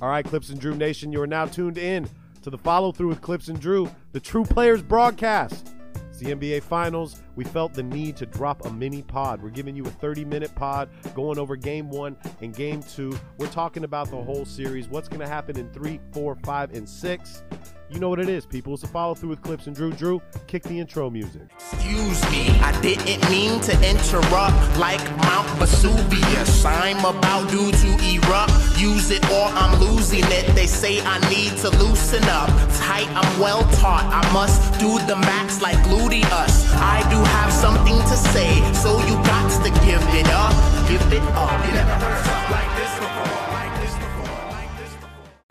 All right, Clipps and Drew Nation, you are now tuned in to the follow through with Clipps and Drew, the True Players broadcast. It's the NBA Finals. We felt the need to drop a mini pod. We're giving you a 30 minute pod going over game one and game two. We're talking about the whole series, what's going to happen in three, four, five, and six. You know what it is, people. It's a follow through with Clipps and Drew. Drew, kick the intro music. Excuse me, I didn't mean to interrupt like Mount Vesuvius. I'm about due to erupt. Use it or I'm losing it. They say I need to loosen up. Tight, I'm well taught. I must do the max like gluteus. I do have something to say, so you got to give it up. Give it up. You never something like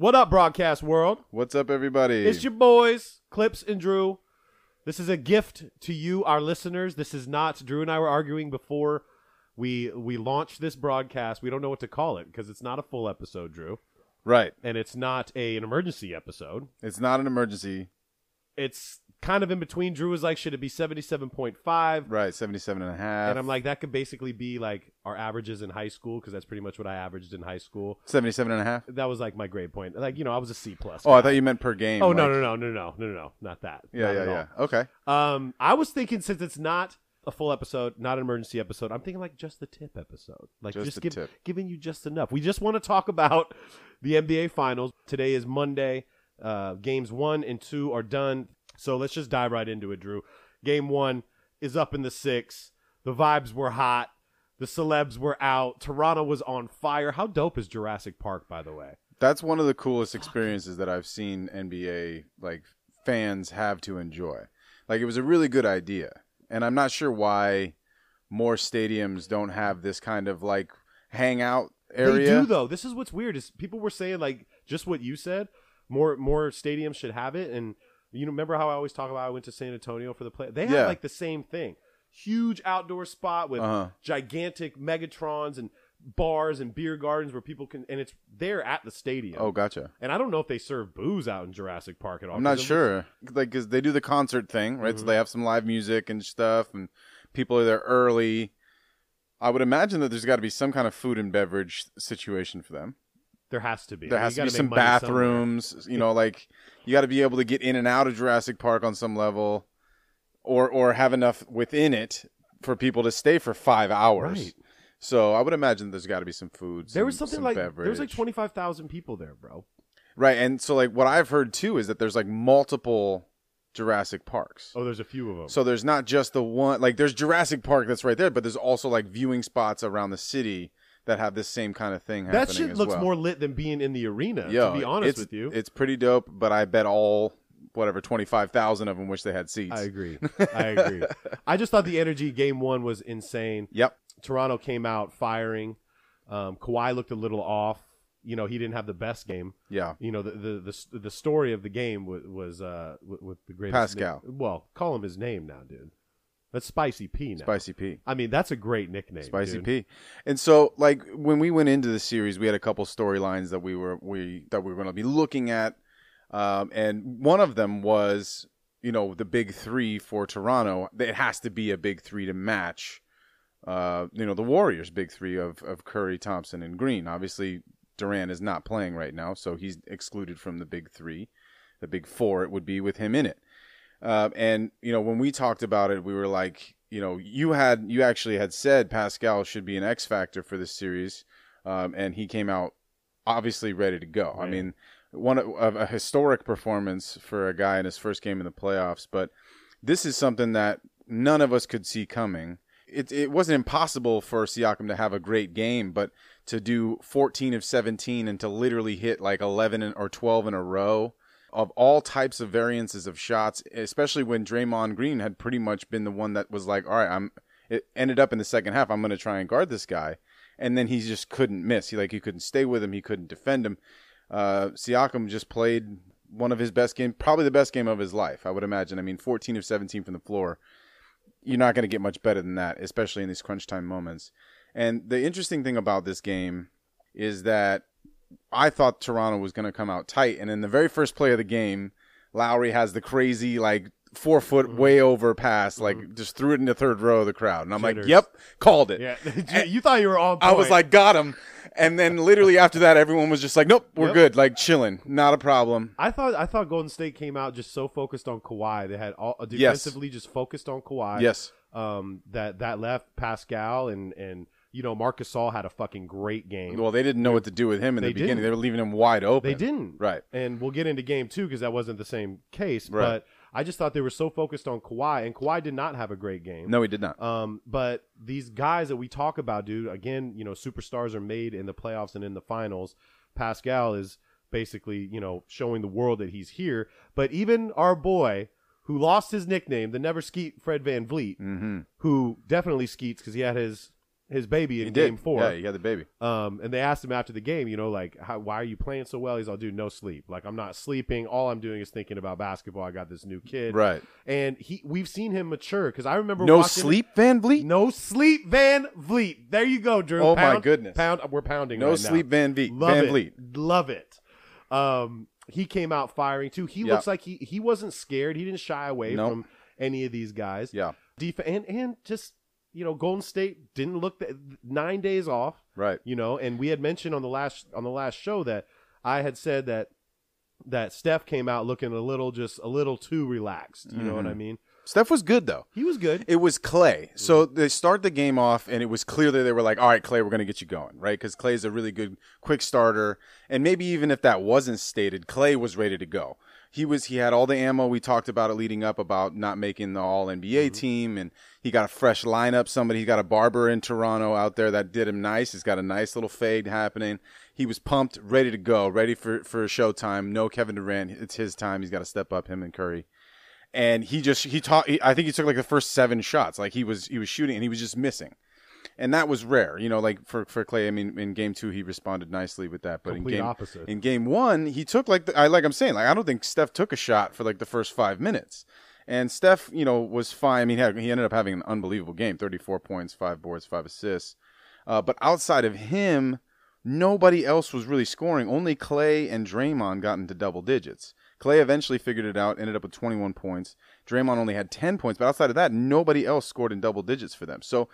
What up, broadcast world? What's up, everybody? It's your boys, Clipps and Drew. This is a gift to you, our listeners. This is not Drew and I were arguing before we we launched this broadcast. We don't know what to call it because it's not a full episode, Drew, right. and it's not a, an emergency episode. It's not an emergency. It's kind of in between. Drew was like, should it be seventy-seven point five? Right. 77 and a half. And I'm like, that could basically be like our averages in high school because that's pretty much what I averaged in high school. 77 and a half. That was like my grade point. Like you know, I was a C plus. Oh, I thought you meant per game. Oh no like- no no no no no no no not that. Yeah, Not yeah, yeah. Okay. Um, I was thinking since it's not a full episode, not an emergency episode, I'm thinking like just the tip episode, like Just just, give, tip. giving you just enough. We just want to talk about the NBA Finals. Today is Monday. Uh, games one and two are done, so let's just dive right into it, Drew. Game one is up in the six. The vibes were hot. The celebs were out. Toronto was on fire. How dope is Jurassic Park, by the way? That's one of the coolest experiences that I've seen NBA like fans have to enjoy. Like it was a really good idea, and I'm not sure why more stadiums don't have this kind of like hangout area. They do though. This is what's weird is people were saying like just what you said. More more stadiums should have it, and you know remember how I always talk about I went to San Antonio for the play. They have Yeah. like the same thing, huge outdoor spot with Uh-huh. gigantic Megatrons and bars and beer gardens where people can, and it's there at the stadium. Oh, gotcha. and I don't know if they serve booze out in Jurassic Park at all. I'm not sure. Like, cause they do the concert thing, right? Mm-hmm. So they have some live music and stuff, and people are there early. I would imagine that there's got to be some kind of food and beverage situation for them. There has to be. There has you to be some money somewhere. bathrooms. You know, like you got to be able to get in and out of Jurassic Park on some level, or or have enough within it for people to stay for five hours. Right. So I would imagine there's got to be some food. There was something some like beverage. there was like twenty five thousand people there, bro. right, and so like what I've heard too is that there's like multiple Jurassic Parks. Oh, there's a few of them. So there's not just the one like there's Jurassic Park that's right there, but there's also like viewing spots around the city that have this same kind of thing happening. that shit looks well. more lit than being in the arena. Yo, to be honest it's, with you, it's pretty dope. But I bet all whatever twenty five thousand of them wish they had seats. I agree. I agree. I just thought the energy game one was insane. Yep. Toronto came out firing. Um, Kawhi looked a little off. You know, he didn't have the best game. Yeah. You know, the the the, the story of the game was, was uh with, with the greatest Pascal. well, call him his name now, dude. That's Spicy P now. Spicy P. I mean, that's a great nickname. Spicy dude. P. And so like when we went into the series, we had a couple storylines that we were we that we were going to be looking at, um, and one of them was you know the big three for Toronto. It has to be a big three to match. Uh, you know the Warriors' big three of of Curry, Thompson, and Green. Obviously, Durant is not playing right now, so he's excluded from the big three. The big four it would be with him in it. Uh, and you know, when we talked about it, we were like, you know, you had you actually had said Pascal should be an X factor for this series, um, and he came out obviously ready to go. I mean, one of a historic performance for a guy in his first game in the playoffs, but this is something that none of us could see coming. It it wasn't impossible for Siakam to have a great game, but to do 14 of 17 and to literally hit like 11 in- or 12 in a row of all types of variances of shots, especially when Draymond Green had pretty much been the one that was like, all right, I'm. It ended up in the second half. I'm going to try and guard this guy, and then he just couldn't miss. He like he couldn't stay with him. He couldn't defend him. Uh, Siakam just played one of his best game, probably the best game of his life, I would imagine. I mean, 14 of 17 from the floor. You're not going to get much better than that, especially in these crunch time moments. And the interesting thing about this game is that I thought Toronto was going to come out tight, and in the very first play of the game, Lowry has the crazy like four foot Mm-hmm. way over pass, like just threw it in the third row of the crowd, and I'm Jitters. like, "Yep, called it." Yeah, you, thought you were on. I was like, "Got him," and then literally after that, everyone was just like, "Nope, we're Yep. good, like chilling, not a problem." I thought I thought Golden State came out just so focused on Kawhi. They had all Yes. defensively just focused on Kawhi. Yes, Um, that that left Pascal and and you know Marc Gasol had a fucking great game. well, they didn't know what to do with him in They the beginning. didn't. They were leaving him wide open. They didn't. Right. And we'll get into game two because that wasn't the same case. Right. But I just thought they were so focused on Kawhi, and Kawhi did not have a great game. No, he did not. Um, but these guys that we talk about, dude, again, you know, superstars are made in the playoffs and in the finals. Pascal is basically, you know, showing the world that he's here. But even our boy who lost his nickname, the never skeet Fred VanVleet, mm-hmm. who definitely skeets because he had his his baby in He game did. four. Yeah, he got the baby. Um, and they asked him after the game, you know, like, how, why are you playing so well? He's all, dude, no sleep. Like, I'm not sleeping. All I'm doing is thinking about basketball. I got this new kid, Right. And he, we've seen him mature because I remember No watching sleep, VanVleet. no sleep, Van Vliet. There you go, Drew. Oh, my goodness. Pound. We're pounding. No right sleep, now. VanVleet. Love Van it. Vliet. Love it. Um, he came out firing too. He Yeah. looks like he he wasn't scared. He didn't shy away Nope. from any of these guys. Yeah. Def- and and just you know, Golden State didn't look th- nine days off. Right. You know, and we had mentioned on the last on the last show that I had said that that Steph came out looking a little just a little too relaxed. You know what mm-hmm. I mean? Steph was good though. He was good. It was Clay. So they start the game off, and it was clear that they were like, "All right, Clay, we're going to get you going, right?" Because Clay's a really good quick starter, and maybe even if that wasn't stated, Clay was ready to go. He was. He had all the ammo. We talked about it leading up about not making the All NBA mm-hmm. team, and he got a fresh lineup. Somebody, he got a barber in Toronto out there that did him nice. He's got a nice little fade happening. He was pumped, ready to go, ready for for showtime. No Kevin Durant. It's his time. He's got to step up. Him and Curry and he just he taught i think he took like the first seven shots like he was he was shooting and he was just missing and that was rare you know like for for clay i mean in game two he responded nicely with that but Complete in game opposite. in game one he took like the, i like i'm saying like i don't think steph took a shot for like the first five minutes and steph you know was fine i mean he, had, he ended up having an unbelievable game 34 points five boards five assists uh, but outside of him nobody else was really scoring only clay and draymond got into double digits Clay eventually figured it out, ended up with 21 points. Draymond only had 10 points, but outside of that, nobody else scored in double digits for them. So,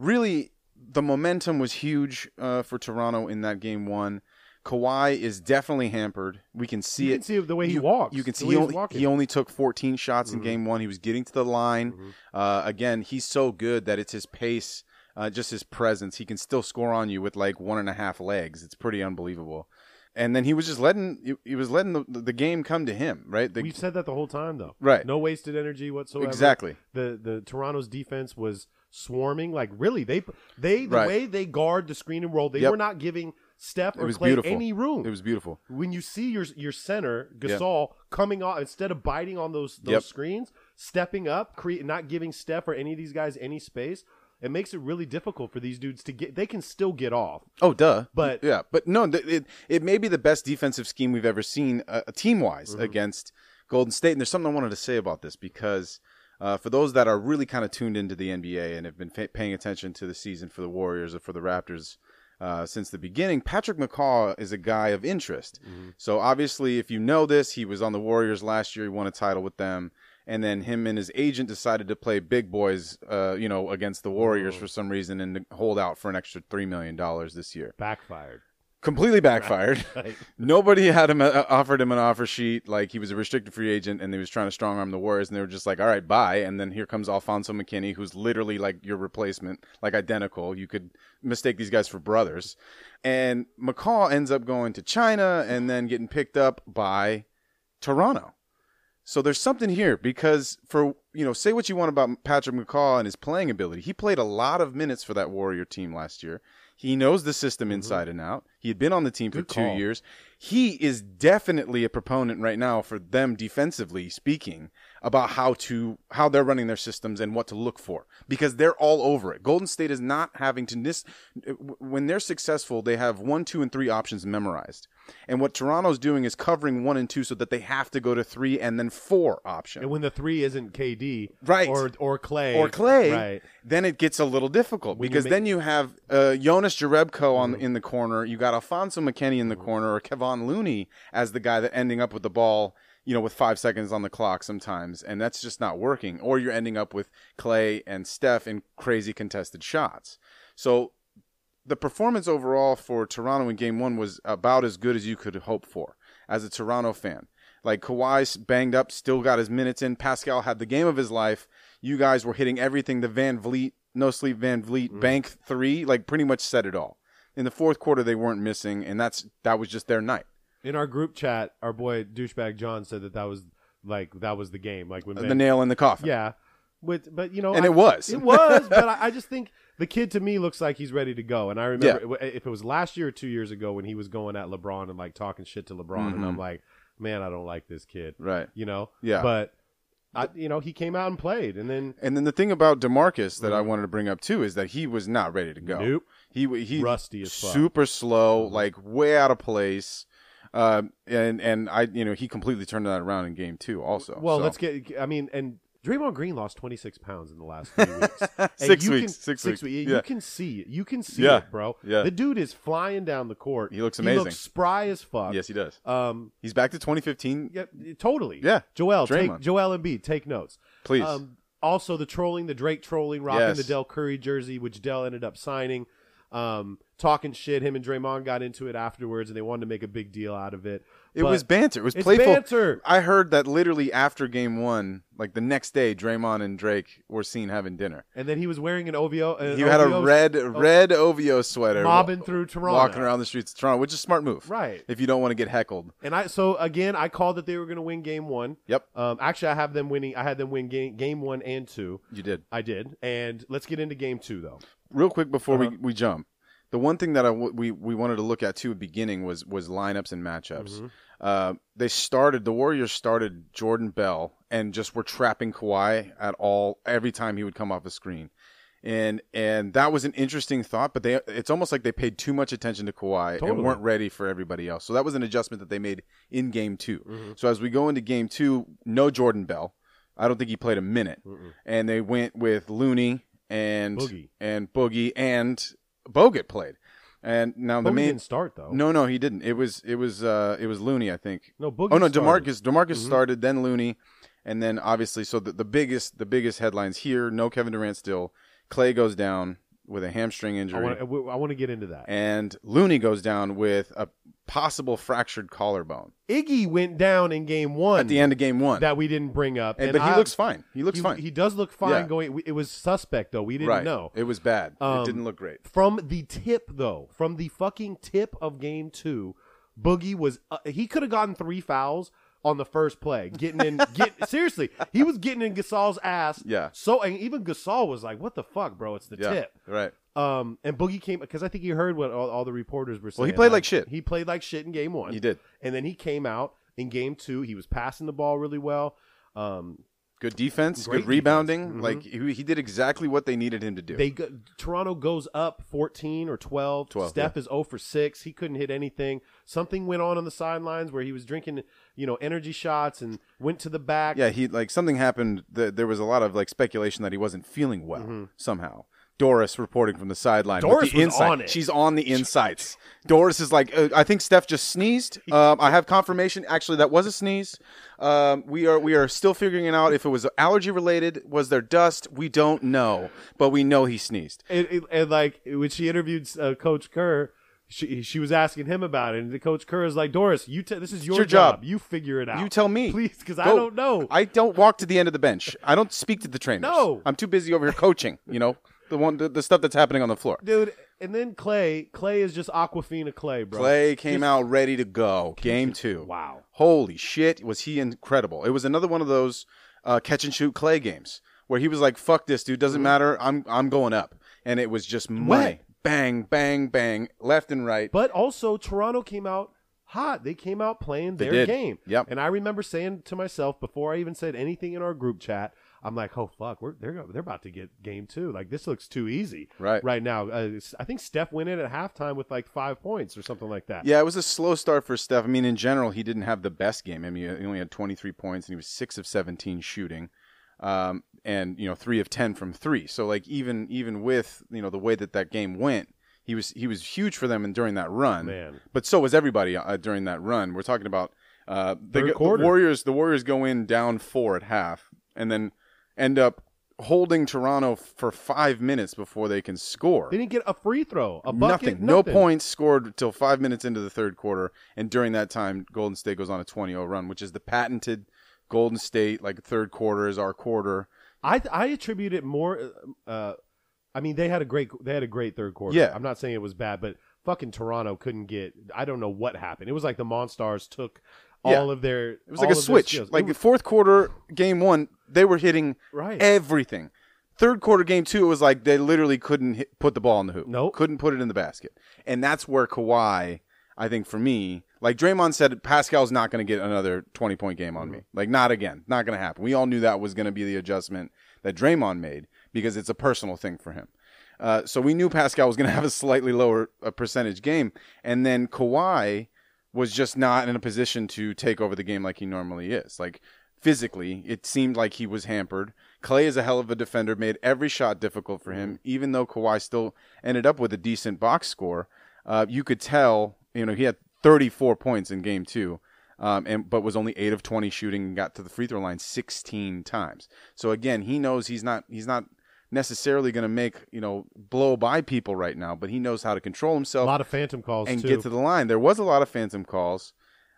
really, the momentum was huge uh, for Toronto in that game one. Kawhi is definitely hampered. We can see You it. can see the way he you, walks, You can see he only, he only took 14 shots Mm-hmm. in game one. He was getting to the line. Uh, again, he's so good that it's his pace, uh, just his presence. He can still score on you with like one and a half legs. It's pretty unbelievable. And then he was just letting he, he was letting the, the game come to him, right? The, We've said that the whole time, though. Right. No wasted energy whatsoever. Exactly. The the Toronto's defense was swarming. Like really, they they the Right. way they guard the screen and roll, they Yep. were not giving Steph it or was Clay beautiful. any room. It was beautiful. when you see your your center Gasol coming off instead of biting on those those Yep. screens, stepping up, cre- not giving Steph or any of these guys any space. It makes it really difficult for these dudes to get. They can still get off. Oh, duh. But- yeah, but no, it it may be the best defensive scheme we've ever seen, uh, team wise, Mm-hmm. against Golden State. And there's something I wanted to say about this because uh, for those that are really kind of tuned into the NBA and have been fa- paying attention to the season for the Warriors or for the Raptors. Uh, since the beginning, Patrick McCaw is a guy of interest. Mm-hmm. So obviously, if you know this, he was on the Warriors last year. He won a title with them, and then him and his agent decided to play big boys, uh, you know, against the Warriors Oh. for some reason and hold out for an extra three million dollars this year. Backfired. Completely backfired. Right. Nobody had him uh, offered him an offer sheet. Like he was a restricted free agent, and they was trying to strong arm the Warriors, and they were just like, "All right, bye." And then here comes Alfonzo McKinnie, who's literally like your replacement, like identical. You could mistake these guys for brothers. And McCaw ends up going to China, and then getting picked up by Toronto. So there's something here because for you know, say what you want about Patrick McCaw and his playing ability. He played a lot of minutes for that Warrior team last year. He knows the system mm-hmm. inside and out. He had been on the team Good for two call. years. He is definitely a proponent right now for them defensively speaking about how to how they're running their systems and what to look for because they're all over it. Golden State is not having to this when they're successful, they have one, two, and three options memorized. And what Toronto's doing is covering one and two so that they have to go to three and then four option. And when the three isn't KD, Right. or or Clay, or Clay, right? then it gets a little difficult When you because make- then you have uh, Jonas Jerebko on in the corner. You got Alfonzo McKinnie in the corner, or Kevon Looney as the guy that ending up with the ball. You know, with five seconds on the clock sometimes, and that's just not working. Or you're ending up with Clay and Steph in crazy contested shots. So the performance overall for Toronto in game one was about as good as you could hope for as a Toronto fan. Like Kawhi's banged up, still got his minutes in. Pascal had the game of his life. You guys were hitting everything. The VanVleet, no sleep VanVleet, mm-hmm. bank three, like pretty much said it all. In the fourth quarter, they weren't missing, and that's that was just their night. In our group chat, our boy douchebag John said that that was like that was the game. Like when the nail in the coffin. yeah, with but you know, And I- it was. it was. but I, I just think the kid to me looks like he's ready to go. And I remember if it was last year or two years ago when he was going at LeBron and like talking shit to LeBron, and I'm like, man, I don't like this kid. Mm-hmm. Right. You know. Yeah. But I, you know, he came out and played, and then And then the thing about Demarcus that I wanted to bring up too is that he was not ready to go. Nope. He he Rusty as fuck. super slow, like way out of place. Um, and and I you know he completely turned that around in game two also. Well, So- let's get. I mean, and Draymond Green lost 26 pounds in the last three weeks. Six weeks, Can, six weeks, You yeah. can see it. You can see Yeah, it, bro. yeah. The dude is flying down the court. He looks amazing. He looks spry as fuck. yes he does. Um. He's back to 2015. Yeah. Totally. Yeah, Joel, take Draymond. Joel Embiid, take notes, Please. Um. Also, the trolling, the Drake trolling, rocking Yes. the Dell Curry jersey, which Dell ended up signing. Um, talking shit. Him and Draymond got into it afterwards, and they wanted to make a big deal out of it. It was banter. It was it's playful. banter. I heard that literally after game one, like the next day, Draymond and Drake were seen having dinner. And then he was wearing an OVO. An He had a OVO red red OVO sweater, mobbing through Toronto. walking around the streets of Toronto, which is a smart move, Right. If you don't want to get heckled. And I so again I called that they were going to win game one. Yep, Um, actually, I have them winning. I had them win game game one and two. you did. I did. And let's get into game two though. Real quick before Uh-huh. we, we jump, the one thing that I w- we we wanted to look at too at the beginning was was lineups and matchups. Mm-hmm. Uh, they started the Warriors started Jordan Bell and just were trapping Kawhi at all every time he would come off the screen. And and that was an interesting thought, but they it's almost like they paid too much attention to Kawhi Totally. and weren't ready for everybody else. So that was an adjustment that they made in game 2 Mm-hmm. So as we go into game two, no Jordan Bell. I don't think he played a minute. And they went with Looney and Boogie. and Boogie and Bogut played. And now the Boogie main didn't start though. no, no, he didn't. It was it was uh it was Looney, I think. No, Boogie Oh no, started. Demarcus Demarcus Mm-hmm. started, then Looney, and then obviously so the, the biggest the biggest headlines here. No Kevin Durant still. Clay goes down with a hamstring injury. I want to get into that. and Looney goes down with a possible fractured collarbone Iggy went down in game one at the end of game one. that we didn't bring up. And- but he looks fine. He looks he, fine. He does look fine. Yeah. Going. It was suspect though. We didn't right. know. It was bad. Um, it didn't look great. From the tip, though, from the fucking tip of game two, Boogie was uh, he could have gotten three fouls on the first play, getting in. get seriously, he was getting in Gasol's ass. Yeah. So and even Gasol was like, "What the fuck, bro? It's the Yeah. tip." Right. Um, and Boogie came because I think he heard what all, all the reporters were saying. Well, he played like shit. He played like shit in game one. He did. and then he came out in game two. He was passing the ball really well. Um, Good defense, Great good rebounding. defense. Mhm. Like he, he did exactly what they needed him to do. They go, Toronto goes up 14 or 12. 12, Steph is 0 for 6. He couldn't hit anything. Something went on on the sidelines where he was drinking, you know, energy shots and went to the back. Yeah, he like something happened. Th- there was a lot of like speculation that he wasn't feeling well somehow. Doris reporting from the sideline. Doris the was on it. She's on the insights. Doris is like, uh, I think Steph just sneezed. Um, I have confirmation. Actually, that was a sneeze. Um, we are we are still figuring it out if it was allergy related. Was there dust? We don't know, but we know he sneezed. And, and, and, like when she interviewed uh, Coach Kerr, she she was asking him about it, and the coach Kerr is like, Doris, you t- this is your, your job. You figure it out. You tell me, please, because I don't know. I don't walk to the end of the bench. I don't speak to the trainers. No. I'm too busy over here coaching. You know, the one the, the stuff that's happening on the floor. Dude, and then Clay, Clay is just Aquafina Clay, bro. Clay came out ready to go. Game two. Wow. Holy shit, was he incredible! It was another one of those uh, catch and shoot Clay games where he was like, "Fuck this, dude. Doesn't matter. I'm I'm going up." And it was just money. Bang, bang, bang, left and right. But also, Toronto came out hot. They came out playing their game. Yep. And I remember saying to myself before I even said anything in our group chat, I'm like, "Oh fuck, we're they're they're about to get game two. Like this looks too easy Right. right now." Uh, I think Steph went in at halftime with like five points or something like that. Yeah, it was a slow start for Steph. I mean, in general, he didn't have the best game. I mean, he only had 23 points, and he was six of 17 shooting, um, and you know, three of 10 from three. So, like, even even with you know the way that that game went, he was he was huge for them and during that run. Man. but so was everybody uh, during that run. We're talking about uh, the, the. Warriors. The Warriors go in down four at half, and then end up holding Toronto for five minutes before they can score. They didn't get a free throw, a bucket, nothing. No nothing. points scored until five minutes into the third quarter. And during that time, Golden State goes on a 20 0 run, which is the patented Golden State, like third quarter is our quarter. I I attribute it more. Uh, I mean, they had a great they had a great third quarter. Yeah. I'm not saying it was bad, but fucking Toronto couldn't get. I don't know what happened. It was like the Monstars took Yeah. all of their. It was like a switch. Like fourth quarter, game one, they were hitting Right. everything. Third quarter, game two, it was like they literally couldn't hit, put the ball in the hoop. Nope. Couldn't put it in the basket. And that's where Kawhi, I think for me, like Draymond said, Pascal's not going to get another 20 point game on me. Like, not again. Not going to happen. We all knew that was going to be the adjustment that Draymond made because it's a personal thing for him. Uh, so we knew Pascal was going to have a slightly lower uh, percentage game. And then Kawhi was just not in a position to take over the game like he normally is. Like physically, it seemed like he was hampered. Clay is a hell of a defender, made every shot difficult for him, even though Kawhi still ended up with a decent box score. Uh, you could tell, you know, he had 34 points in game two. Um, and but was only eight of 20 shooting and got to the free throw line 16 times. So again, he knows he's not he's not necessarily going to make you know blow by people right now, but he knows how to control himself. a lot of phantom calls and too. get to the line. There was a lot of phantom calls.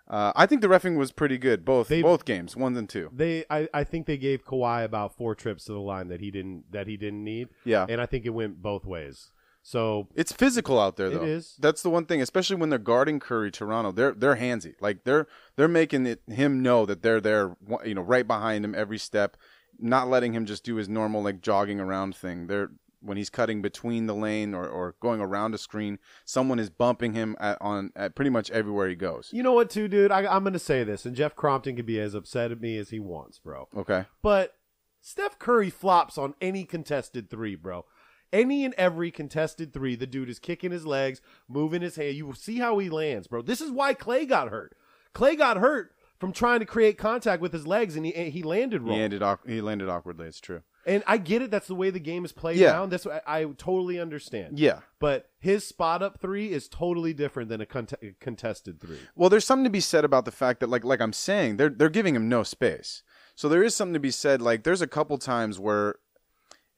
Uh, I think the refing was pretty good, both They- both games, one and two. they, I, I think they gave Kawhi about four trips to the line that he didn't that he didn't need. Yeah. and I think it went both ways. So It's physical out there, It though. is. That's the one thing, especially when they're guarding Curry, Toronto. They're they're handsy. Like they're they're making it him know that they're there, you know, right behind him every step, not letting him just do his normal like jogging around thing. They're when he's cutting between the lane or, or going around a screen, someone is bumping him at on at pretty much everywhere he goes. you know what, too, dude? I, I'm going to say this, and Jeff Crompton can be as upset at me as he wants, bro. Okay. But Steph Curry flops on any contested three, bro. Any and every contested three, the dude is kicking his legs, moving his hand. You will see how he lands, bro. This is why Clay got hurt. Clay got hurt from trying to create contact with his legs, and he he landed wrong. He awk- he landed awkwardly. It's true. And I get it. That's the way the game is played Yeah. now. That's what I, I totally understand. Yeah. But his spot up three is totally different than a cont- contested three. Well, there's something to be said about the fact that, like, like I'm saying, they're they're giving him no space. So there is something to be said. Like, there's a couple times where,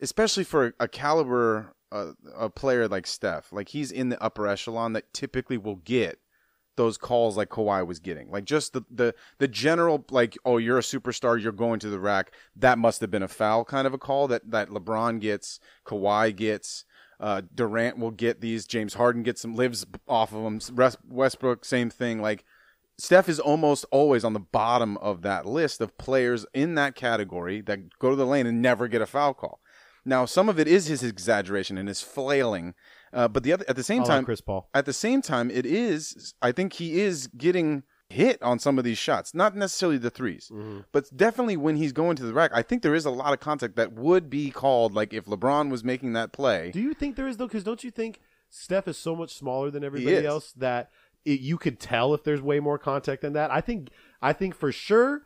especially for a caliber uh, a player like Steph, like he's in the upper echelon that typically will get those calls like Kawhi was getting. Like just the the the general like, oh, you're a superstar, you're going to the rack. That must have been a foul kind of a call that that LeBron gets, Kawhi gets. Uh, Durant will get these. James Harden gets some lives off of them. Westbrook, same thing. Like Steph is almost always on the bottom of that list of players in that category that go to the lane and never get a foul call. Now, some of it is his exaggeration and his flailing, uh, but the other at the same I like time, Chris Paul. at the same time, it is. I think he is getting hit on some of these shots, not necessarily the 3s Mm-hmm. but definitely when he's going to the rack. I think there is a lot of contact that would be called. Like if LeBron was making that play, Do you think there is though? Because don't you think Steph is so much smaller than everybody else that it, you could tell if there's way more contact than that? I think. I think for sure.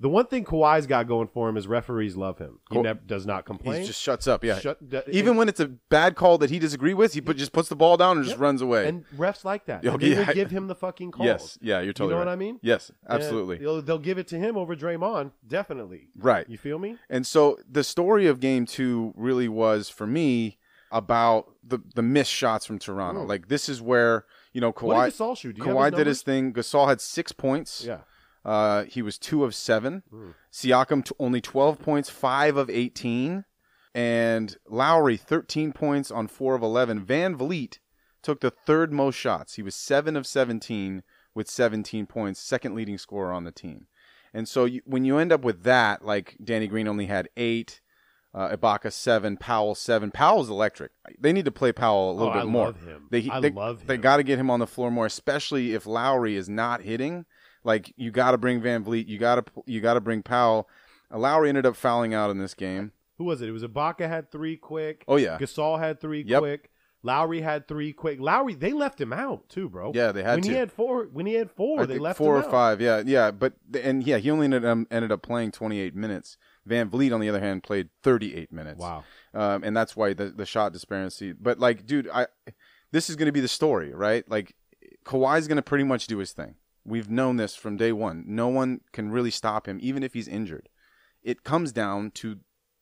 The one thing Kawhi's got going for him is referees love him. He Cool. never, does not complain. he just shuts up. Yeah, Shut- d- even when it's a bad call that he disagrees with, he put, just puts the ball down and just runs away. and refs like that. And they will yeah. give him the fucking calls. Yes, yeah, you're totally You know right. what I mean? Yes, And absolutely. They'll, they'll give it to him over Draymond, definitely. Right. You feel me? And so the story of game two really was for me about the the missed shots from Toronto. Like this is where you know, What did Kawhi. Gasol shoot? Do you have Kawhi did his thing. Gasol had six points. numbers? Uh, he was two of seven. Hmm. Siakam t- only 12 points, five of 18. And Lowry, 13 points on four of 11. VanVleet took the third most shots. He was seven of 17 with 17 points, second leading scorer on the team. And so you, when you end up with that, like Danny Green only had eight, uh, Ibaka seven, Powell seven. Powell's electric. They need to play Powell a little Oh, bit I more. love him. They, I they, love They got to get him on the floor more, especially if Lowry is not hitting. Like you got to bring VanVleet. You got to you got to bring Powell. Lowry ended up fouling out in this game. Who was it? It was Ibaka had three quick. Oh yeah, Gasol had three Yep. quick. Lowry had three quick. Lowry, they left him out too, bro. Yeah, they had when to. he had four. When he had four, I they left four or out. five. Yeah, yeah. But and yeah, he only ended up, ended up playing 28 minutes. VanVleet, on the other hand, played 38 minutes. Wow. um, and that's why the the shot disparity. But like, dude, I this is going to be the story, right? Like, Kawhi's going to pretty much do his thing. We've known this from day one. No one can really stop him, even if he's injured. It comes down to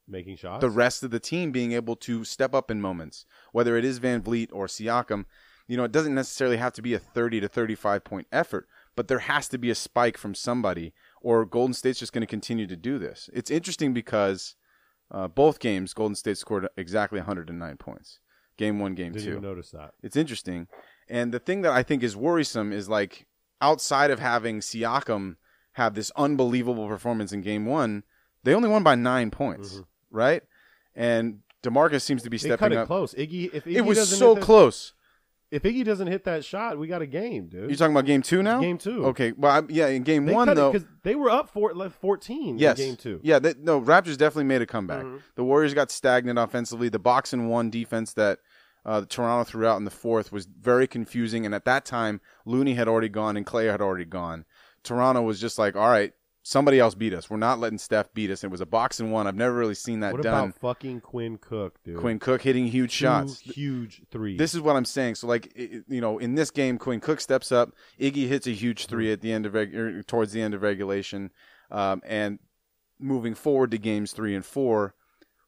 Making shots. the rest of the team being able to step up in moments, whether it is VanVleet or Siakam. You know, it doesn't necessarily have to be a 30 to 35 point effort, but there has to be a spike from somebody, or Golden State's just going to continue to do this. It's interesting because uh, both games, Golden State scored exactly 109 points. Game one, game Didn't two. notice that. It's interesting. And the thing that I think is worrisome is like outside of having Siakam have this unbelievable performance in game one, they only won by nine points, right? And Demarcus seems to be Mm-hmm. They cut stepping it up. close. Iggy, if Iggy It was so that- close. If Iggy doesn't hit that shot, we got a game, dude. You're talking about game two now? Game two. Okay. Well, I, yeah, in game they one though. because they were up for like fourteen. Yes. in game two. Yeah, they, no, Raptors definitely made a comeback. Mhm. The Warriors got stagnant offensively. The box and one defense that uh, Toronto threw out in the fourth was very confusing. And at that time, Looney had already gone and Clay had already gone. Toronto was just like, all right, somebody else beat us. We're not letting Steph beat us. It was a box and one. I've never really seen that What done. about fucking Quinn Cook, dude? Quinn Cook hitting huge Two shots. huge three. This is what I'm saying. So, like, i- i- you know, in this game, Quinn Cook steps up. Iggy hits a huge three at the end of reg- er, towards the end of regulation, um, and moving forward to games three and four,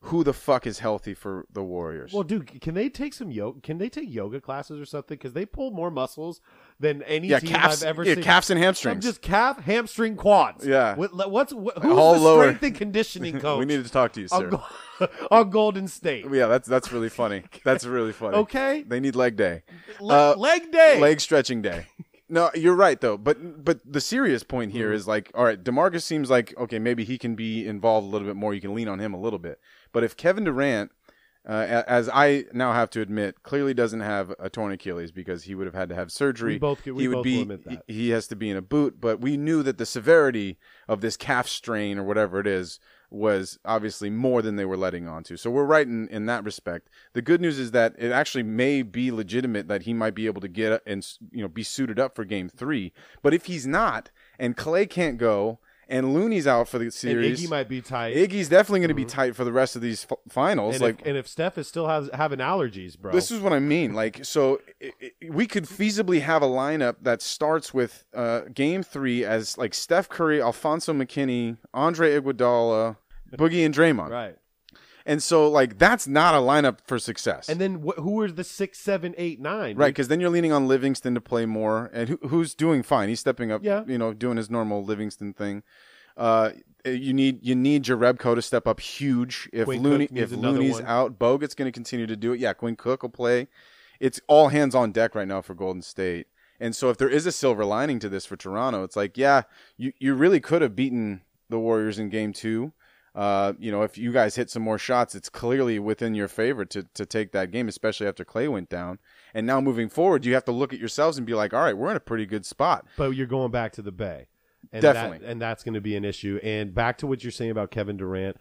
who the fuck is healthy for the Warriors? Well, dude, can they take some yoga? Can they take yoga classes or something? Because they pull more muscles than any yeah, team calves, I've ever yeah, seen. calves and I'm hamstrings. just calf, hamstring, quads. Yeah. What, what's what, who's All the lower. strength and conditioning coach? we need to talk to you, on, sir. Go- on Golden State. yeah, that's that's really funny. That's really funny. Okay, They need leg day, Le- Uh, leg day. leg stretching day. No, you're right though. But but the serious point here is like, all right, Demarcus seems like okay, maybe he can be involved a little bit more. You can lean on him a little bit. But if Kevin Durant, uh, as I now have to admit, clearly doesn't have a torn Achilles because he would have had to have surgery. We both- we he would both be, admit that. He, he has to be in a boot. But we knew that the severity of this calf strain or whatever it is was obviously more than they were letting on to. So we're right in, in that respect. The good news is that it actually may be legitimate that he might be able to get and you know be suited up for game 3. But if he's not and Clay can't go and Looney's out for the and series, Iggy might be tight. Iggy's definitely going to be tight for the rest of these f- finals and, like if, and if Steph is still has having allergies, bro. this is what I mean. Like, so i i we could feasibly have a lineup that starts with uh, Game Three as like Steph Curry, Alfonzo McKinnie, Andre Iguodala, Boogie, and Draymond. right. And so, like, that's not a lineup for success. And then wh- who are the six, seven, eight, nine? right, because then you're leaning on Livingston to play more, and who, who's doing fine. He's stepping up. Yeah. you know, doing his normal Livingston thing. Uh, you need you need Jerebko to step up huge. If Quinn Looney Cook if Looney's one. out, Bogut's going to continue to do it. Yeah, Quinn Cook will play. It's all hands on deck right now for Golden State. And so if there is a silver lining to this for Toronto, it's like, yeah, you you really could have beaten the Warriors in game 2. Uh, you know, if you guys hit some more shots, it's clearly within your favor to to take that game, especially after Clay went down. And now moving forward, you have to look at yourselves and be like, all right, we're in a pretty good spot. but you're going back to the Bay, and Definitely. that, and that's going to be an issue. And back to what you're saying about Kevin Durant.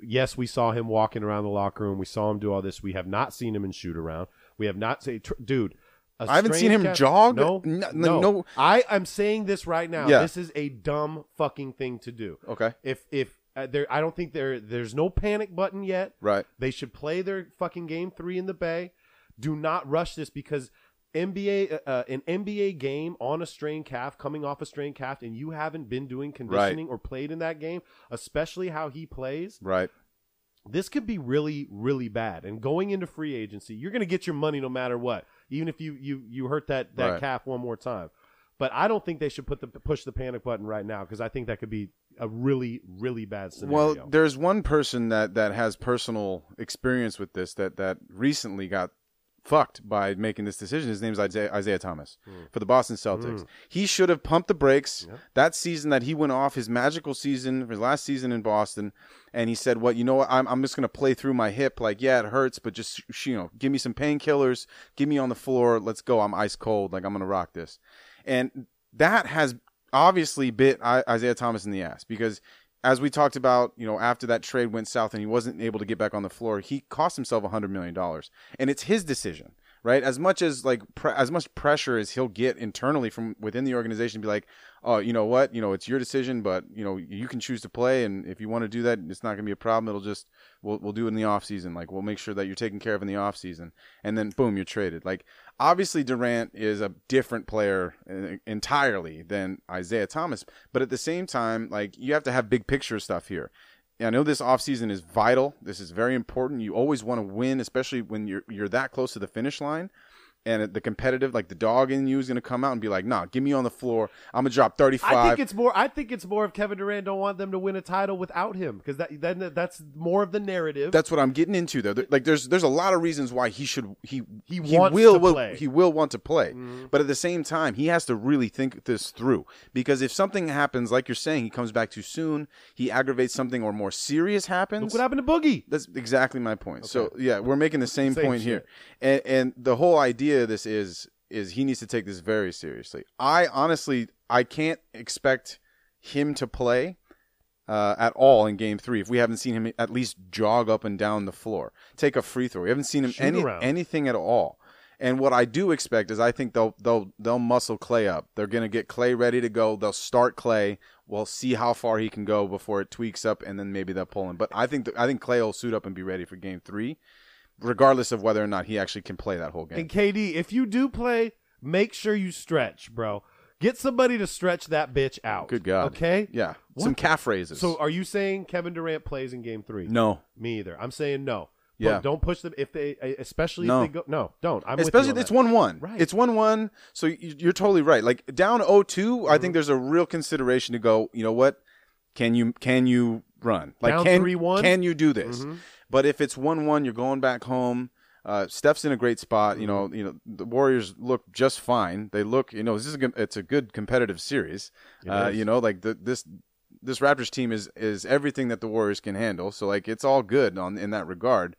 Yes, we saw him walking around the locker room. We saw him do all this. We have not seen him in shoot around. We have not seen, tr- dude. I haven't seen him calf- jog. No, N- no, no. I I'm saying this right now. Yeah. This is a dumb fucking thing to do. Okay. If if uh, there, I don't think there there's no panic button yet. Right. They should play their fucking game three in the Bay. Do not rush this because NBA uh, uh, an NBA game on a strained calf, coming off a strained calf, and you haven't been doing conditioning or played in that game, especially how he plays. Right. This could be really, really bad. And going into free agency, you're going to get your money no matter what. even if you you you hurt that that Right. calf one more time. But I don't think they should put the push the panic button right now because I think that could be a really really bad scenario. Well, there's one person that that has personal experience with this that that recently got fucked by making this decision. His name's Isaiah, Isaiah Thomas Hmm. for the Boston Celtics. He should have pumped the brakes that season that he went off his magical season, his last season in Boston, and he said, "What you know? What I'm I'm just gonna play through my hip. Like, yeah, it hurts, but just you know, give me some painkillers, give me on the floor. Let's go. I'm ice cold. Like I'm gonna rock this." And that has obviously bit Isaiah Thomas in the ass because as we talked about, you know, after that trade went south and he wasn't able to get back on the floor, he cost himself a hundred million dollars, and it's his decision, right? As much as like pre- as much pressure as he'll get internally from within the organization, be like, oh, you know what, you know, it's your decision, but you know, you can choose to play, and if you want to do that, it's not going to be a problem. It'll just we'll we'll do it in the off season, like we'll make sure that you're taken care of in the off season, and then boom, you're traded. Like obviously Durant is a different player uh, entirely than Isaiah Thomas, but at the same time, like you have to have big picture stuff here. I know this offseason is vital. This is very important. You always want to win, especially when you're you're that close to the finish line. And the competitive, like the dog in you, is going to come out and be like, "Nah, give me on the floor. I'm gonna drop 35." I think it's more. I think it's more of Kevin Durant don't want them to win a title without him because that then that's more of the narrative. That's what I'm getting into though. Like there's there's a lot of reasons why he should he He wants will, to will- he will want to play. Mm-hmm. But at the same time, he has to really think this through because if something happens like you're saying, he comes back too soon, he aggravates something or more serious happens. Look what happened to Boogie. That's exactly my point. So yeah, we're making the same, Same point shit. here, and and the whole idea of this is is he needs to take this very seriously. I honestly I can't expect him to play uh, at all in Game Three if we haven't seen him at least jog up and down the floor, take a free throw. We haven't seen him Shoot any around. anything at all. And what I do expect is I think they'll they'll they'll muscle Clay up. They're gonna get Clay ready to go. They'll start Clay. We'll see how far he can go before it tweaks up, and then maybe they'll pull him. But I think I think Clay will suit up and be ready for Game Three, regardless of whether or not he actually can play that whole game. And KD, if you do play, make sure you stretch, bro. Get somebody to stretch that bitch out. Good God. Okay. Yeah, some calf raises. So are you saying Kevin Durant plays in Game Three? no, Me either. I'm saying no. But Yeah. don't push them if they, especially No. if they go. No, don't. I'm especially on it's one one. Right. It's one one. So you- you're totally right. Like down 0 2, I Mm-hmm. think there's a real consideration to go. You know what? Can you can you run? Like Down can 3-1? can you do this? Mhm. But if it's one one, you're going back home. Uh, Steph's in a great spot. You Mm-hmm. know, you know the Warriors look just fine. They look, you know, this is a, it's a good competitive series. Uh, you know, like the, this this Raptors team is is everything that the Warriors can handle. So like it's all good on in that regard.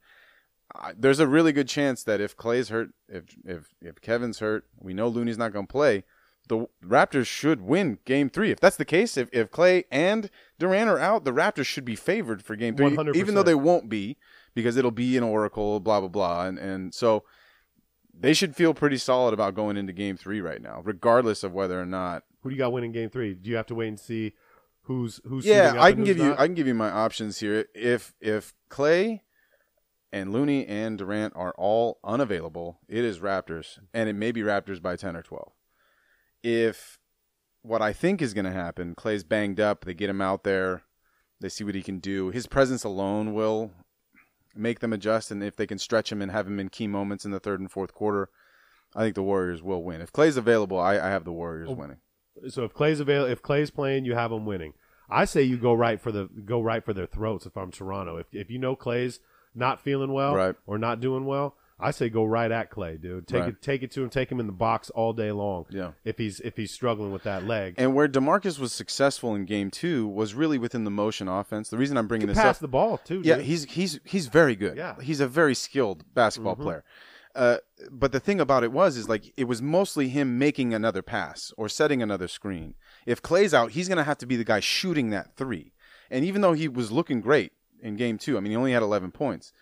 I, there's a really good chance that if Clay's hurt, if if if Kevin's hurt, we know Looney's not going to play. The Raptors should win Game Three. If that's the case, if if Clay and Durant are out, the Raptors should be favored for Game Three, 100%. even though they won't be because it'll be an Oracle, blah blah blah, and and so they should feel pretty solid about going into Game Three right now, regardless of whether or not. Who do you got winning Game Three? Do you have to wait and see who's who's? Yeah, I can give you not? I can give you my options here. If if Clay and Looney and Durant are all unavailable, it is Raptors, and it may be Raptors by ten or twelve. If what I think is going to happen, Clay's banged up, they get him out there, they see what he can do. His presence alone will make them adjust, and if they can stretch him and have him in key moments in the third and fourth quarter, I think the Warriors will win. If Clay's available, I, I have the Warriors oh, winning. So if Clay's avail, if Clay's playing, you have them winning. I say you go right for the go right for their throats. If I'm Toronto, if if you know Clay's not feeling well Right. or not doing well, I say go right at Clay, dude. Take Right. it take it to him. Take him in the box all day long. Yeah. If he's if he's struggling with that leg, And where Demarcus was successful in game two was really within the motion offense. The reason I'm bringing this pass up, the ball too. yeah, dude. he's he's he's very good. Yeah. Mm-hmm. he's a very skilled basketball player. Uh, but the thing about it was, is like it was mostly him making another pass or setting another screen. If Clay's out, he's gonna have to be the guy shooting that three. And even though he was looking great in game two, I mean, he only had 11 points,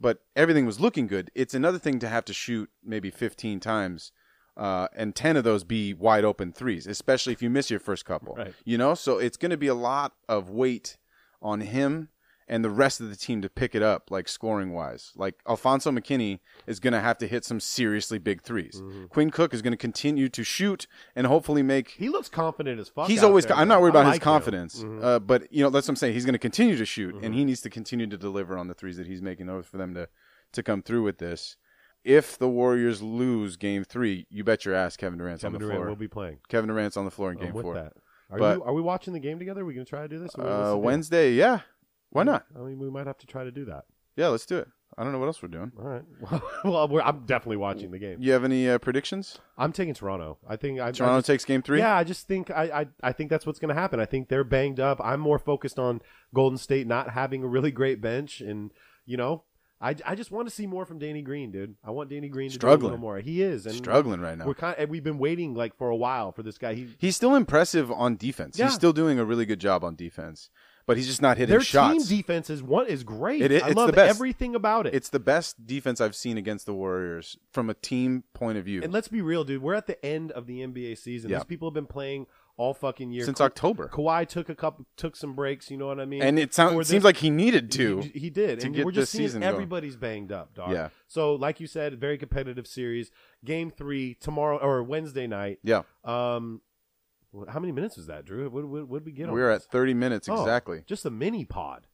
but everything was looking good. It's another thing to have to shoot maybe 15 times. Uh, and 10 of those be wide open threes, especially if you miss your first couple. Right. You know, so it's going to be a lot of weight on him and the rest of the team to pick it up, like scoring wise. Like Alfonzo McKinnie is going to have to hit some seriously big 3s Mm-hmm. Quinn Cook is going to continue to shoot and hopefully make. he looks confident as fuck. He's always. there, I'm not worried about his like him. confidence, Mhm. uh, but you know that's what I'm saying. He's going to continue to shoot, Mm-hmm. and he needs to continue to deliver on the threes that he's making for them to to come through with this. if the Warriors lose Game Three, you bet your ass Kevin Durant's Kevin on the Durant floor. will be playing. Kevin Durant's on the floor in Game Four. that. Are, But- you, are we watching the game together? Are we going to try to do this? Or what's the Uh. Wednesday, yeah. Why not? I mean, we might have to try to do that. Yeah, let's do it. I don't know what else we're doing. All right. well, we're, I'm definitely watching the game. You have any uh, predictions? I'm taking Toronto. I think I, I Toronto just- takes Game Three. Yeah, I just think I, I I think that's what's going to happen. I think they're banged up. I'm more focused on Golden State not having a really great bench, and you know, I, I just want to see more from Danny Green, dude. I want Danny Green to do a Struggling. little more. He is and struggling right now. We're kind of, we've been waiting like for a while for this guy. He He's still impressive on defense. Yeah. He's still doing a really good job on defense, but he's just not hitting their shots. team defense is what is great. It is- I love the best. everything about it. it's the best defense I've seen against the Warriors from a team point of view and let's be real, dude. We're at the end of the NBA season. Yeah. These people have been playing all fucking year since Ka- October. Kawhi took a couple, took some breaks. You know what I mean? And it, sounds, it seems like he needed to. He, he did. to and get we're just seeing season going. everybody's banged up, dog. Yeah. So, like you said, very competitive series. Game three tomorrow or Wednesday night. Yeah, Um, how many minutes was that, Drew? What what what we get? on we're this? at 30 minutes Oh, exactly. just a mini pod.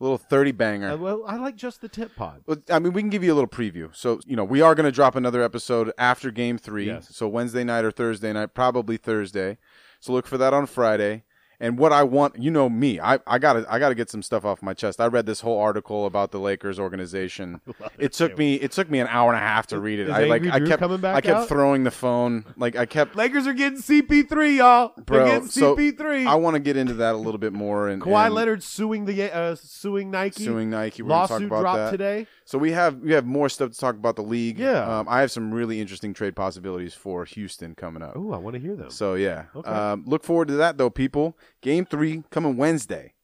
a little 30 banger. Uh, well, I like just the tip pod. Well, I mean, we can give you a little preview. So, you know, we are going to drop another episode after game three. Yes. So, Wednesday night or Thursday night, probably Thursday. So, look for that on Friday. And what I want, you know me, I, I gotta I gotta get some stuff off my chest. I read this whole article about the Lakers organization. It took me it took me an hour and a half to read it. Is I like Angry I kept coming back I kept out? throwing the phone. Like I kept Lakers are getting CP3, y'all. They're bro. getting So CP3. I want to get into that a little bit more. And Kawhi and Leonard suing the uh, suing Nike. suing Nike. We're Lawsuit about dropped that. today. So we have we have more stuff to talk about the league. Yeah. um, I have some really interesting trade possibilities for Houston coming up. Oh, I want to hear them. So yeah, Okay. um, look forward to that though, people. Game three coming Wednesday.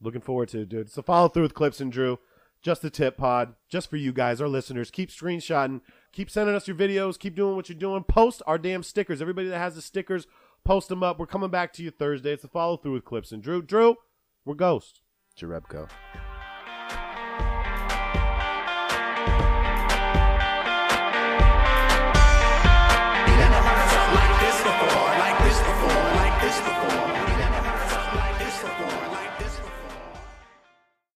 Looking forward to it, dude. So follow through with Clipps and Drew. Just the tip pod, just for you guys, our listeners. Keep screenshotting. Keep sending us your videos. Keep doing what you're doing. Post our damn stickers. Everybody that has the stickers, post them up. We're coming back to you Thursday. It's the follow through with Clipps and Drew. Drew, we're Ghost. Jerebko.